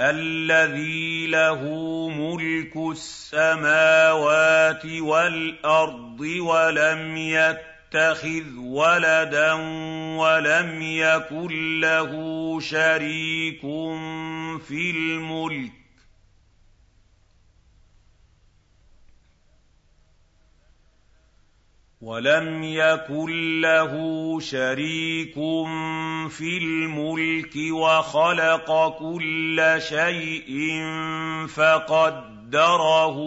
الذي له ملك السماوات والأرض ولم يتخذ ولدا ولم يكن له شريك في الملك وَلَمْ يَكُن لَّهُ شَرِيكٌ فِي الْمُلْكِ وَخَلَقَ كُلَّ شَيْءٍ فَقَدَّرَهُ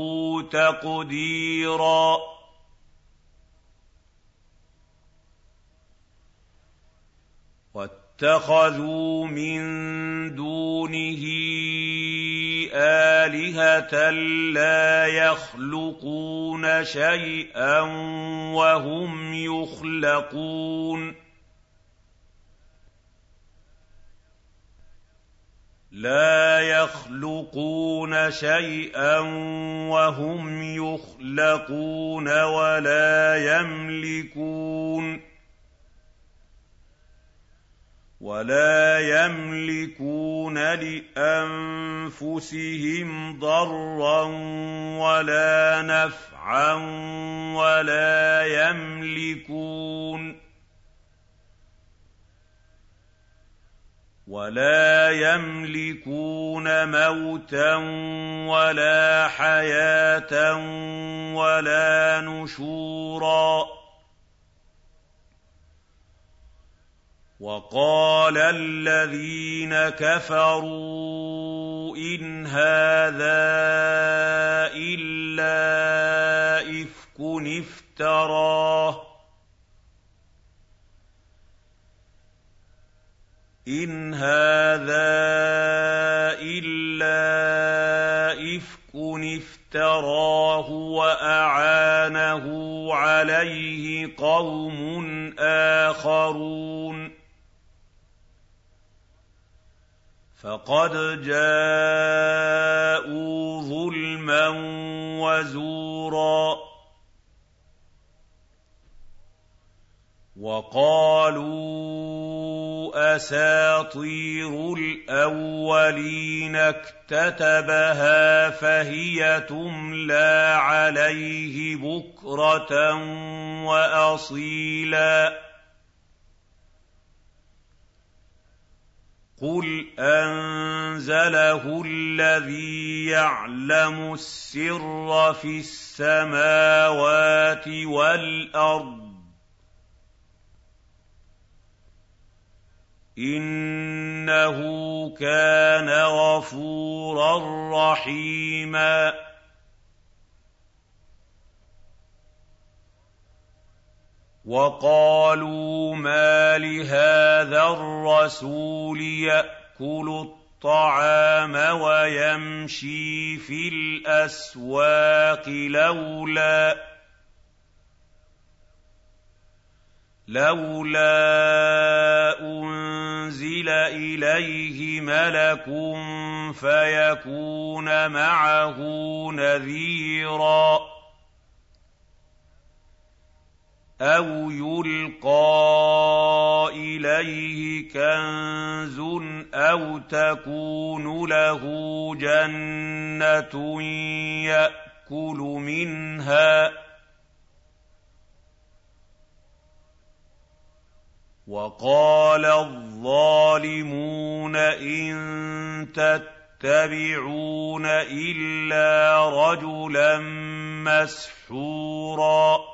تَقْدِيرًا. وَاتَّخَذُوا مِن دُونِهِ آلِهَةً لَّا يَخْلُقُونَ شَيْئًا وَهُمْ يُخْلَقُونَ. لا يخلقون شيئا وهم يخلقون ولا يملكون. ولا يملكون لأنفسهم ضرا ولا نفعا ولا يملكون ولا يملكون موتا ولا حياة ولا نشورا وَقَالَ الَّذِينَ كَفَرُوا إِنْ هَٰذَا إِلَّا إِفْكٌ افْتَرَاهُ. إِنْ هَٰذَا إِلَّا إِفْكٌ افْتَرَاهُ وَأَعَانَهُ عَلَيْهِ قَوْمٌ آخَرُونَ. فَقَدْ جَاءُوا ظُلْمًا وَزُورًا وَقَالُوا أَسَاطِيرُ الْأَوَّلِينَ اكْتَتَبَهَا فَهِيَ تُمْلَىٰ عَلَيْهِ بُكْرَةً وَأَصِيلًا قُلْ أَنزَلَهُ الَّذِي يَعْلَمُ السِّرَّ فِي السَّمَاوَاتِ وَالْأَرْضِ ۚ إِنَّهُ كَانَ غَفُورًا رَّحِيمًا وَقَالُوا مَا لِهَٰذَا الرَّسُولِ يَأْكُلُ الطَّعَامَ وَيَمْشِي فِي الْأَسْوَاقِ لَوْلَا لولا أنزل إليه ملك فيكون معه نذيراً أَوْ يُلْقَىٰ إِلَيْهِ كَنزٌ أَوْ تَكُونُ لَهُ جَنَّةٌ يَأْكُلُ مِنْهَا ۚ وَقَالَ الظَّالِمُونَ إِن تَتَّبِعُونَ إِلَّا رَجُلًا مَّسْحُورًا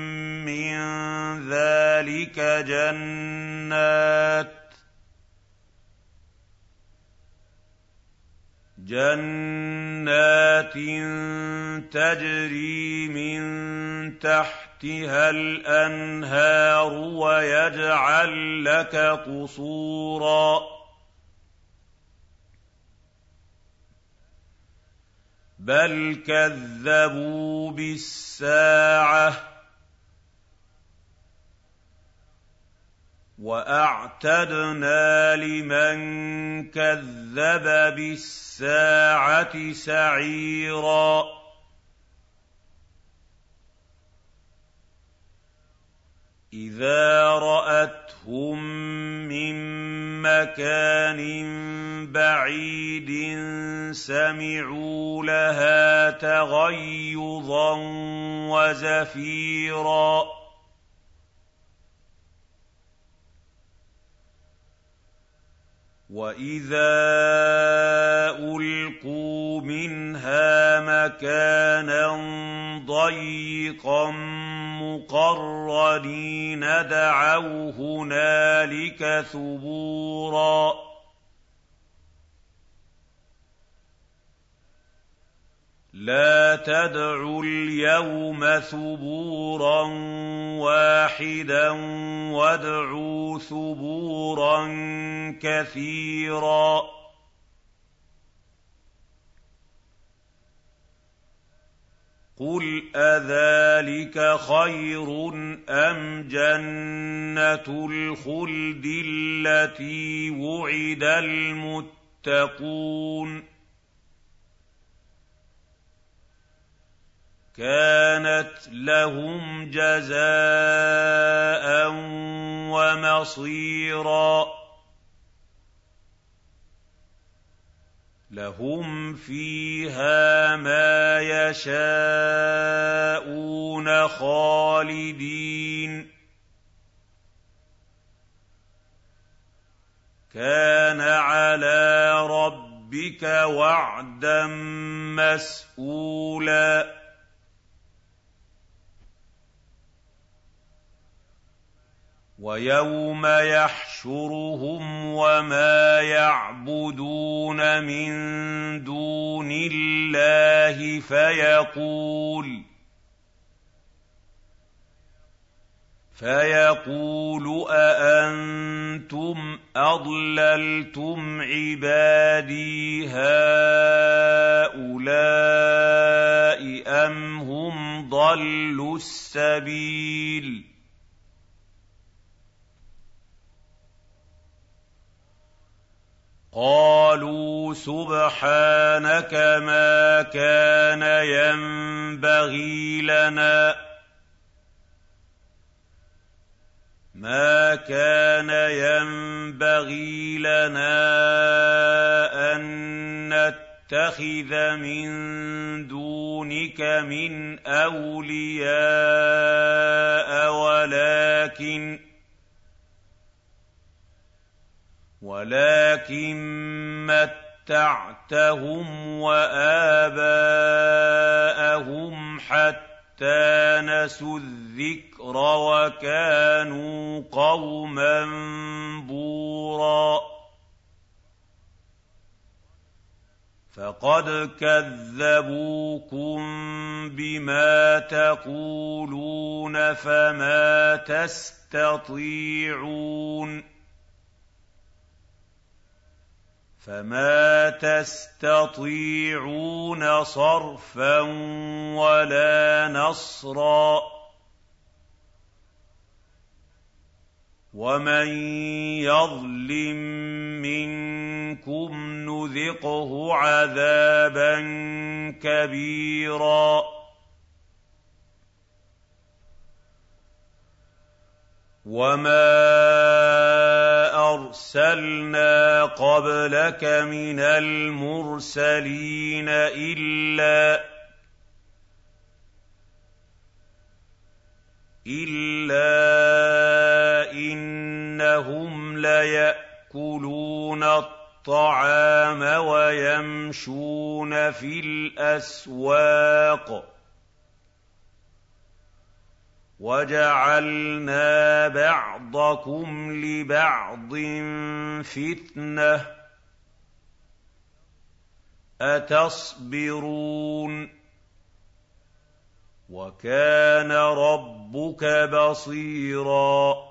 مِّن ذَٰلِكَ جَنَّاتٍ جَنَّاتٍ تَجْرِي مِن تَحْتِهَا الْأَنْهَارُ وَيَجْعَل لَّكَ قُصُورًا بَلْ كَذَّبُوا بِالسَّاعَةِ وَأَعْتَدْنَا لِمَن كَذَّبَ بِالسَّاعَةِ سَعِيرًا إِذَا رَأَتْهُم مِّن مَّكَانٍ بَعِيدٍ سَمِعُوا لَهَا تَغَيُّظًا وَزَفِيرًا وَإِذَا أُلْقُوا مِنْهَا مَكَانًا ضَيِّقًا مُّقَرَّنِينَ دَعَوْا هُنَالِكَ ثُبُورًا لَّا تَدْعُوا الْيَوْمَ ثُبُورًا وَاحِدًا وَادْعُوا ثُبُورًا كَثِيرًا. قُلْ أَذَٰلِكَ خَيْرٌ أَمْ جَنَّةُ الْخُلْدِ الَّتِي وُعِدَ الْمُتَّقُونَ كَانَتْ لَهُمْ جَزَاءً وَمَصِيرًا. لَهُمْ فِيهَا مَا يَشَاءُونَ خَالِدِينَ. كَانَ عَلَىٰ رَبِّكَ وَعْدًا مَّسْئُولًا وَيَوْمَ يَحْشُرُهُمْ وَمَا يَعْبُدُونَ مِن دُونِ اللَّهِ فَيَقُولُ فَيَقُولُ أَأَنتُمْ أَضْلَلْتُمْ عِبَادِي هَٰؤُلَاءِ أَمْ هُمْ ضَلُّوا السَّبِيلَ قَالُوا سُبْحَانَكَ مَا كَانَ يَنبَغِي لَنَا. مَا كَانَ يَنبَغِي لَنَا أَن نَّتَّخِذَ مِن دُونِكَ مِنْ أَوْلِيَاءَ وَلَٰكِن وَلَٰكِن مَّتَّعْتَهُمْ وَآبَاءَهُمْ حَتَّىٰ نَسُوا الذِّكْرَ وَكَانُوا قَوْمًا بُورًا. فَقَدْ كَذَّبُوكُم بِمَا تَقُولُونَ فَمَا تَسْتَطِيعُونَ. فَمَا تَسْتَطِيعُونَ صَرْفًا وَلَا نَصْرًا وَمَن يَظْلِم مِّنكُمْ نُذِقْهُ عَذَابًا كَبِيرًا وَمَا أَرْسَلْنَا قَبْلَكَ مِنَ الْمُرْسَلِينَ إِلَّا إِنَّهُمْ لَيَأْكُلُونَ الطعام ويمشون في الاسواق وجعلنا بعضكم لبعض فتنة. أتصبرون؟ وكان ربك بصيرا.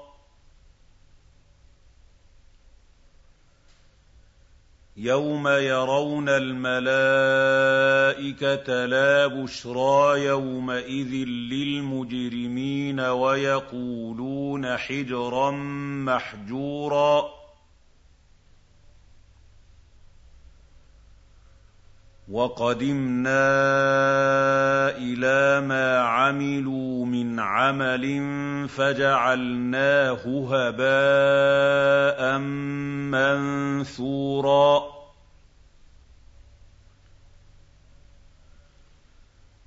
يَوْمَ يَرَوْنَ الْمَلَائِكَةَ لَا بُشْرَىٰ يَوْمَئِذٍ لِّلْمُجْرِمِينَ وَيَقُولُونَ حِجْرًا مَّحْجُورًا وَقَدِمْنَا إِلَىٰ مَا عَمِلُوا مِنْ عَمَلٍ فَجَعَلْنَاهُ هَبَاءً مَّنثُورًا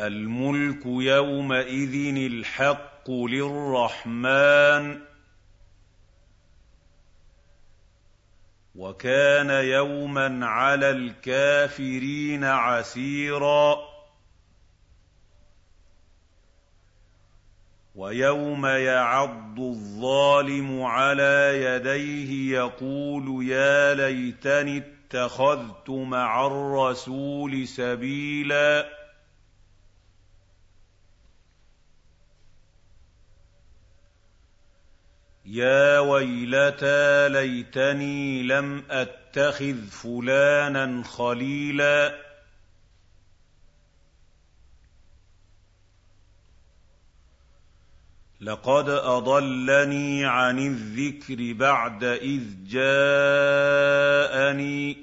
الْمُلْكُ يَوْمَئِذٍ الْحَقُّ لِلرَّحْمَٰنِ وَكَانَ يَوْمًا عَلَى الْكَافِرِينَ عَسِيرًا وَيَوْمَ يَعَضُّ الظَّالِمُ عَلَىٰ يَدَيْهِ يَقُولُ يَا لَيْتَنِي اتَّخَذْتُ مَعَ الرَّسُولِ سَبِيلًا. يَا وَيْلَتَىٰ لَيْتَنِي لَمْ أَتَّخِذْ فُلَانًا خَلِيلًا. لَّقَدْ أَضَلَّنِي عَنِ الذِّكْرِ بَعْدَ إِذْ جَاءَنِي ۗ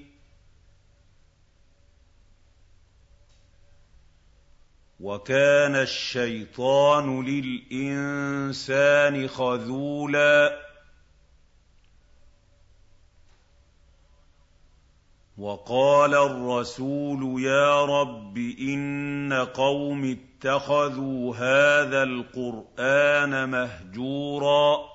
وَكَانَ الشَّيْطَانُ لِلْإِنسَانِ خَذُولًا. وَقَالَ الرَّسُولُ يَا رَبِّ إِنَّ قَوْمِي اتَّخَذُوا هَٰذَا الْقُرْآنَ مَهْجُورًا.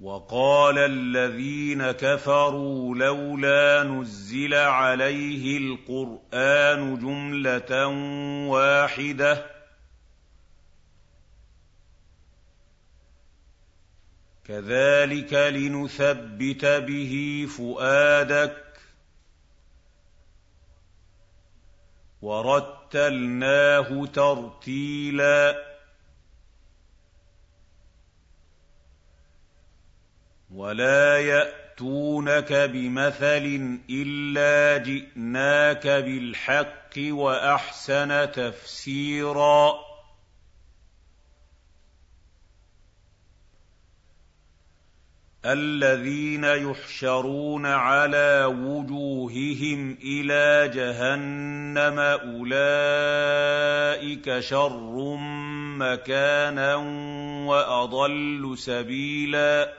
وَقَالَ الَّذِينَ كَفَرُوا لَوْلَا نُزِّلَ عَلَيْهِ الْقُرْآنُ جُمْلَةً وَاحِدَةً كَذَٰلِكَ لِنُثَبِّتَ بِهِ فُؤَادَكَ وَرَتَّلْنَاهُ تَرْتِيلًا وَلَا يَأْتُونَكَ بِمَثَلٍ إِلَّا جِئْنَاكَ بِالْحَقِّ وَأَحْسَنَ تَفْسِيرًا الَّذِينَ يُحْشَرُونَ عَلَىٰ وُجُوهِهِمْ إِلَىٰ جَهَنَّمَ أُولَٰئِكَ شَرٌّ مَّكَانًا وَأَضَلُّ سَبِيلًا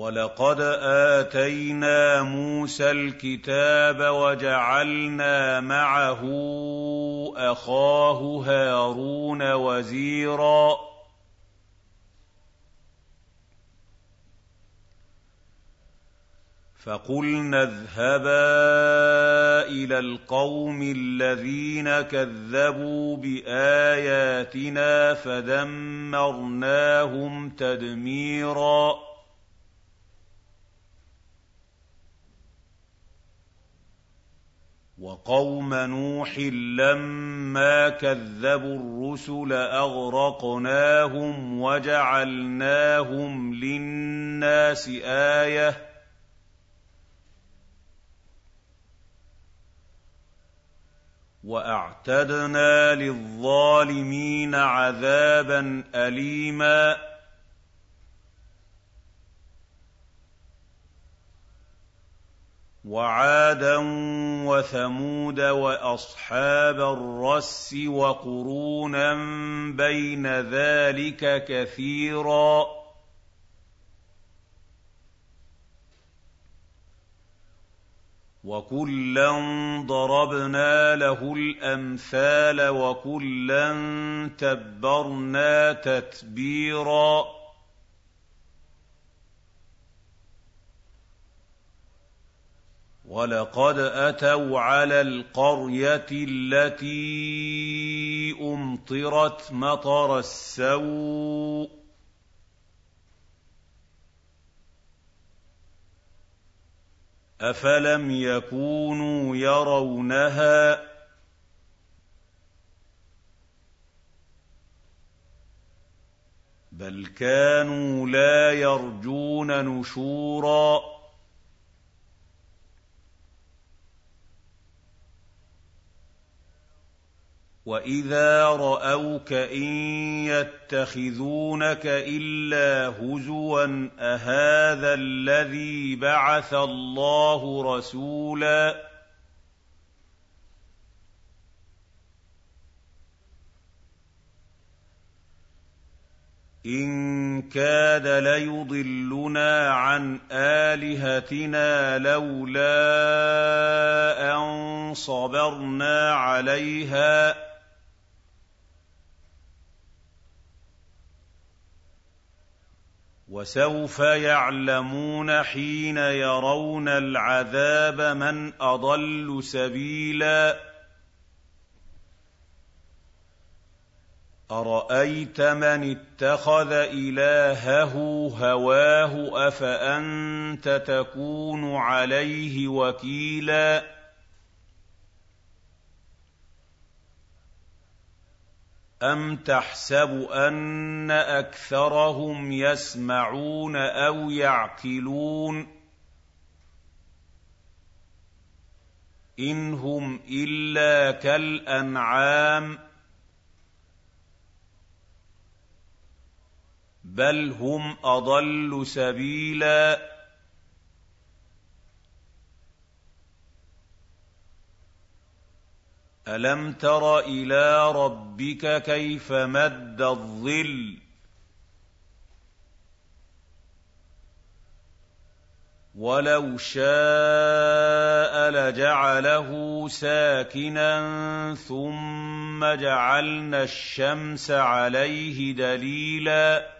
وَلَقَدْ آتَيْنَا مُوسَى الْكِتَابَ وَجَعَلْنَا مَعَهُ أَخَاهُ هَارُونَ وَزِيرًا فَقُلْنَا اذْهَبَا إِلَى الْقَوْمِ الَّذِينَ كَذَّبُوا بِآيَاتِنَا فَدَمَّرْنَاهُمْ تَدْمِيرًا وَقَوْمَ نُوحٍ لَّمَّا كَذَّبُوا الرُّسُلَ أَغْرَقْنَاهُمْ وَجَعَلْنَاهُمْ لِلنَّاسِ آيَةً ۖ وَأَعْتَدْنَا لِلظَّالِمِينَ عَذَابًا أَلِيمًا وَعَادًا وَثَمُودَ وَأَصْحَابَ الرَّسِّ وَقُرُونًا بَيْنَ ذَٰلِكَ كَثِيرًا. وَكُلًّا ضَرَبْنَا لَهُ الْأَمْثَالَ وَكُلًّا تَبَّرْنَا تَتْبِيرًا. وَلَقَدْ أَتَوْا عَلَى الْقَرْيَةِ الَّتِي أُمْطِرَتْ مَطَرَ السَّوْءِ ۚ أَفَلَمْ يَكُونُوا يَرَوْنَهَا ۚ بَلْ كَانُوا لَا يَرْجُونَ نُشُورًا وَإِذَا رَأَوْكَ إِن يَتَّخِذُونَكَ إِلَّا هُزُوًا أَهَٰذَا الَّذِي بَعَثَ اللَّهُ رَسُولًا إِن كَادَ لَيُضِلُّنَا عَنْ آلِهَتِنَا لَوْلَا أَن صَبَرْنَا عَلَيْهَا ۚ وَسَوْفَ يَعْلَمُونَ حِينَ يَرَوْنَ الْعَذَابَ مَنْ أَضَلُّ سَبِيلًا. أَرَأَيْتَ مَنِ اتَّخَذَ إِلَٰهَهُ هَوَاهُ أَفَأَنتَ تَكُونُ عَلَيْهِ وَكِيلًا؟ أَمْ تَحْسَبُ أَنَّ أَكْثَرَهُمْ يَسْمَعُونَ أَوْ يَعْقِلُونَ ۚ إِنْ هُمْ إِلَّا كَالْأَنْعَامِ ۖ بَلْ هُمْ أَضَلُّ سَبِيلًا أَلَمْ تَرَ إِلَىٰ رَبِّكَ كَيْفَ مَدَّ الظِّلَّ؟ وَلَوْ شَاءَ لَجَعَلَهُ سَاكِنًا ثُمَّ جَعَلْنَا الشَّمْسَ عَلَيْهِ دَلِيلًا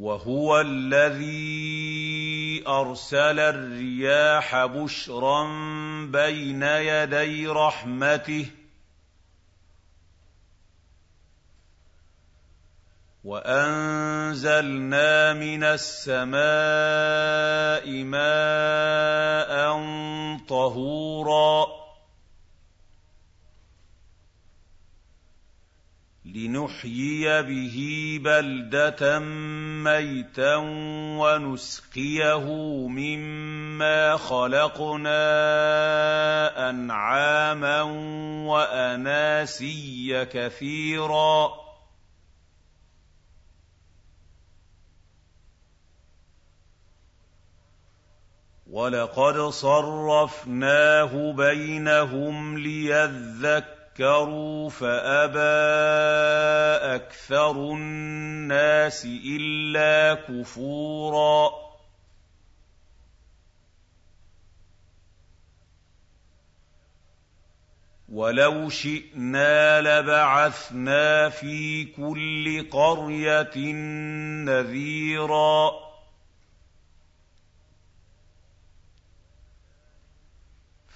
وَهُوَ الَّذِي أَرْسَلَ الرِّيَاحَ بُشْرًا بَيْنَ يَدَيْ رَحْمَتِهِ ۚ وَأَنزَلْنَا مِنَ السَّمَاءِ مَاءً طَهُورًا لنحيي به بلدة ميتا ونسقيه مما خلقنا أنعاما وأناسيا كثيرا. وَلَقَدْ صَرَّفْنَاهُ بَيْنَهُمْ لِيَذَّكَّرُوا فَأَبَىٰ أَكْثَرُ النَّاسِ إِلَّا كُفُورًا. وَلَوْ شِئْنَا لَبَعَثْنَا فِي كُلِّ قَرْيَةٍ نَّذِيرًا.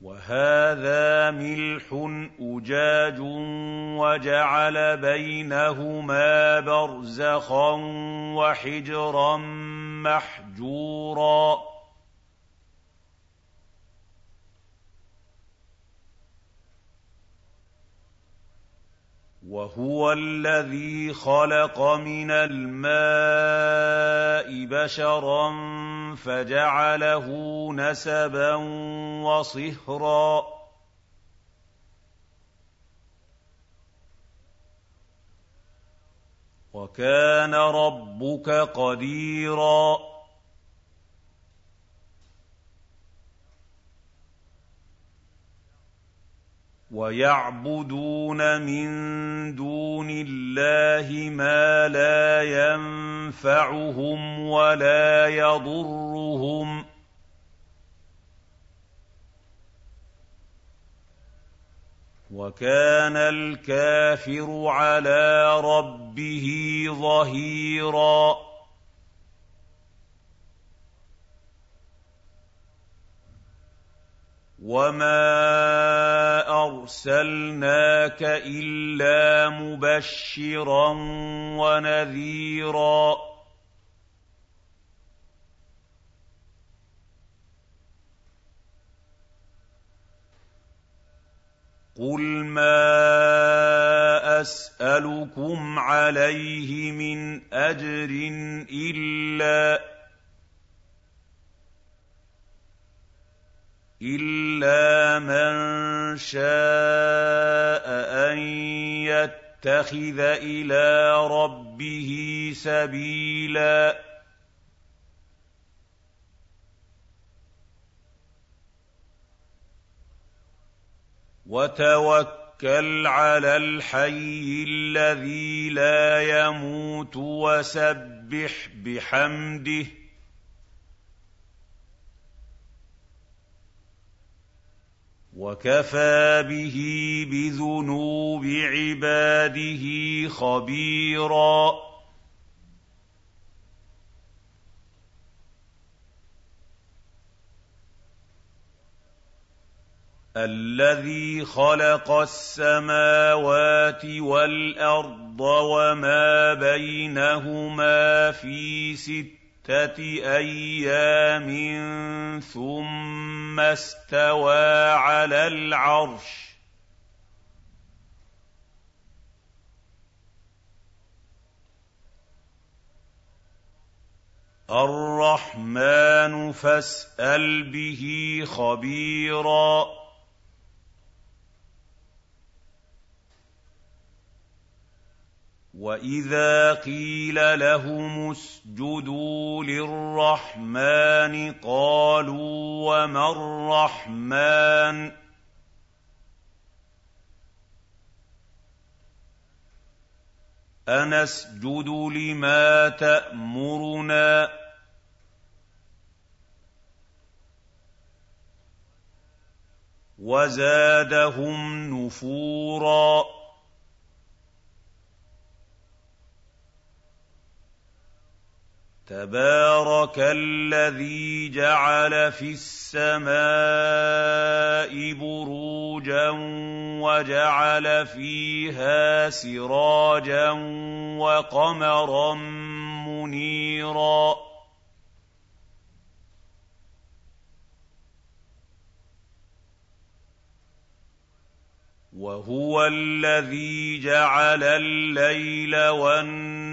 وهذا ملح أجاج وجعل بينهما برزخا وحجرا محجورا وهو الذي خلق من الماء بشرا فجعله نسبا وصهرا. وكان ربك قديرا. وَيَعْبُدُونَ مِن دُونِ اللَّهِ مَا لَا يَنفَعُهُمْ وَلَا يَضُرُّهُمْ ۗ. وَكَانَ الْكَافِرُ عَلَىٰ رَبِّهِ ظَهِيرًا. وَمَا أَرْسَلْنَاكَ إِلَّا مُبَشِّرًا وَنَذِيرًا. قُلْ مَا أَسْأَلُكُمْ عَلَيْهِ مِنْ أَجْرٍ إِلَّا إِلَّا مَن شَاءَ أَن يَتَّخِذَ إِلَىٰ رَبِّهِ سَبِيلًا وَتَوَكَّلْ عَلَى الْحَيِّ الَّذِي لَا يَمُوتُ وَسَبِّحْ بِحَمْدِهِ وَكَفَىٰ بِهِ بِذُنُوبِ عِبَادِهِ خَبِيرًا. الَّذِي خَلَقَ السَّمَاوَاتِ وَالْأَرْضَ وَمَا بَيْنَهُمَا فِي سِتَّةِ أَيَّامٍ ثُمَّ اسْتَوَىٰ عَلَى الْعَرْشِ ۚ. الرَّحْمَٰنُ فَاسْأَلْ بِهِ خَبِيرًا. وَإِذَا قِيلَ لَهُمُ اسْجُدُوا لِلرَّحْمَٰنِ قَالُوا وَمَا الرَّحْمَٰنُ أَنَسْجُدُ لِمَا تَأْمُرُنَا وزادهم نفورا تبارك الذي جعل في السماء بروجا وجعل فيها سراجا وقمرا منيرا. وهو الذي جعل الليل والنهار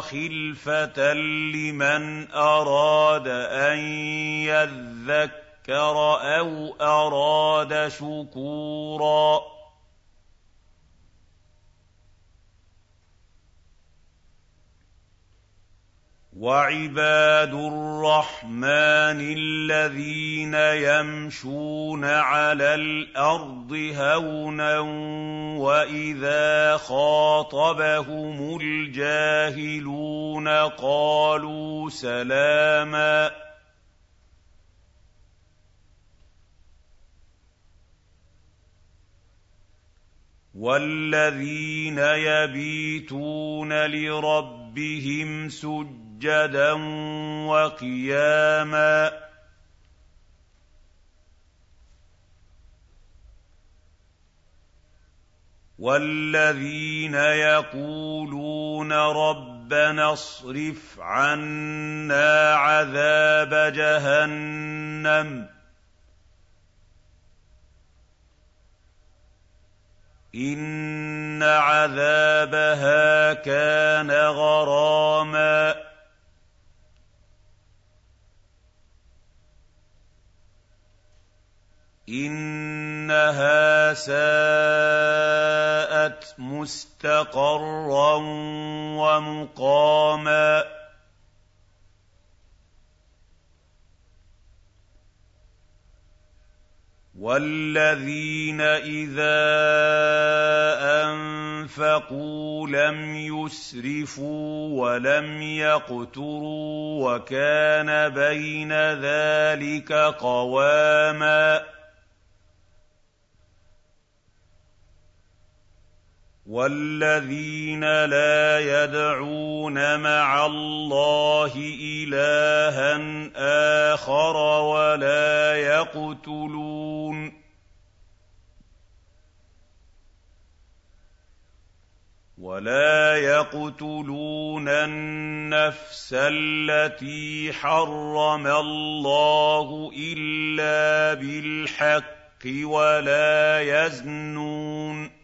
خلفة لمن أراد أن يذكر أو أراد شكورا وعباد الرحمن الذين يمشون على الأرض هونا وإذا خاطبهم الجاهلون قالوا سلاما والذين يبيتون لربهم سجدا سجدا وقياما. والذين يقولون ربنا اصرف عنا عذاب جهنم. إن عذابها كان غراما. إِنَّهَا سَاءَتْ مُسْتَقَرًّا وَمُقَامًا. وَالَّذِينَ إِذَا أَنفَقُوا لَمْ يُسْرِفُوا وَلَمْ يَقْتُرُوا وَكَانَ بَيْنَ ذَٰلِكَ قَوَامًا. وَالَّذِينَ لَا يَدْعُونَ مَعَ اللَّهِ إِلَٰهًا آخَرَ وَلَا يَقْتُلُونَ ولا يقتلون النفس التي حرم الله الا بالحق ولا يزنون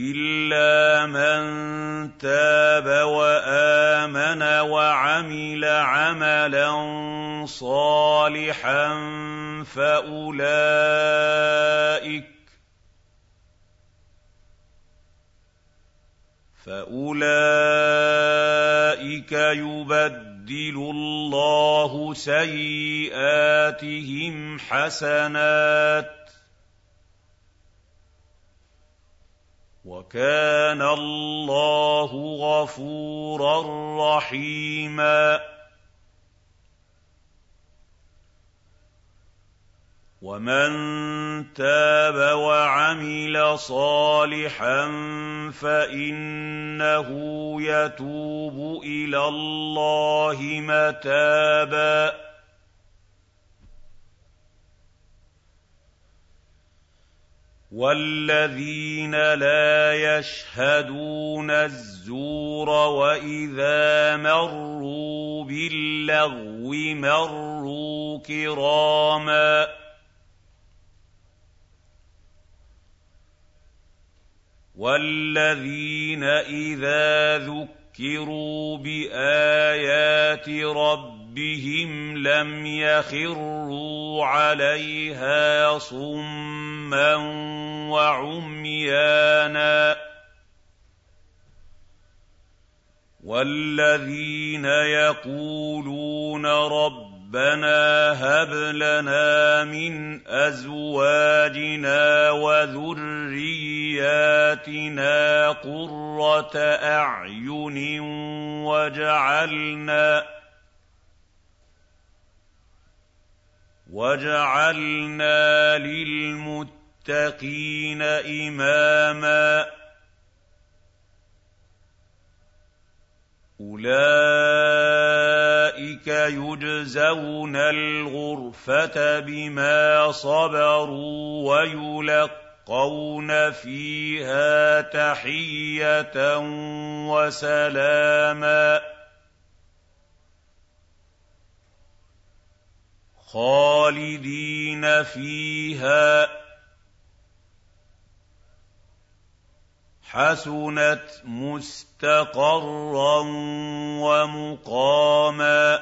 إِلَّا مَن تَابَ وَآمَنَ وَعَمِلَ عَمَلًا صَالِحًا فَأُولَٰئِكَ يُبَدِّلُ اللَّهُ سَيِّئَاتِهِمْ حَسَنَاتٍ وَكَانَ اللَّهُ غَفُورًا رَّحِيمًا. وَمَن تَابَ وَعَمِلَ صَالِحًا فَإِنَّهُ يَتُوبُ إِلَى اللَّهِ مَتَابًا. وَالَّذِينَ لَا يَشْهَدُونَ الزُّورَ وَإِذَا مَرُّوا بِاللَّغْوِ مَرُّوا كِرَامًا وَالَّذِينَ إِذَا ذُكِّرُوا بِآيَاتِ رَبِّهِمْ رَبِّهِمْ لَمْ يَخِرُّوا عَلَيْهَا صُمًّا وَعُمْيَانًا وَالَّذِينَ يَقُولُونَ رَبَّنَا هَبْ لَنَا مِنْ أَزْوَاجِنَا وَذُرِّيَّاتِنَا قُرَّةَ أَعْيُنٍ وَاجْعَلْنَا وَاجْعَلْنَا لِلْمُتَّقِينَ إِمَامًا أُولَٰئِكَ يُجْزَوْنَ الْغُرْفَةَ بِمَا صَبَرُوا وَيُلَقَّوْنَ فِيهَا تَحِيَّةً وَسَلَامًا خَالِدِينَ فِيهَا حَسُنَتْ مُسْتَقَرًّا وَمُقَامًا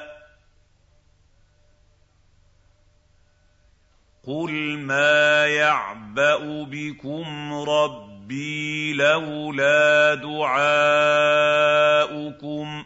قُلْ مَا يَعْبَأُ بِكُمْ رَبِّي لَوْلَا دُعَاؤُكُمْ ۖ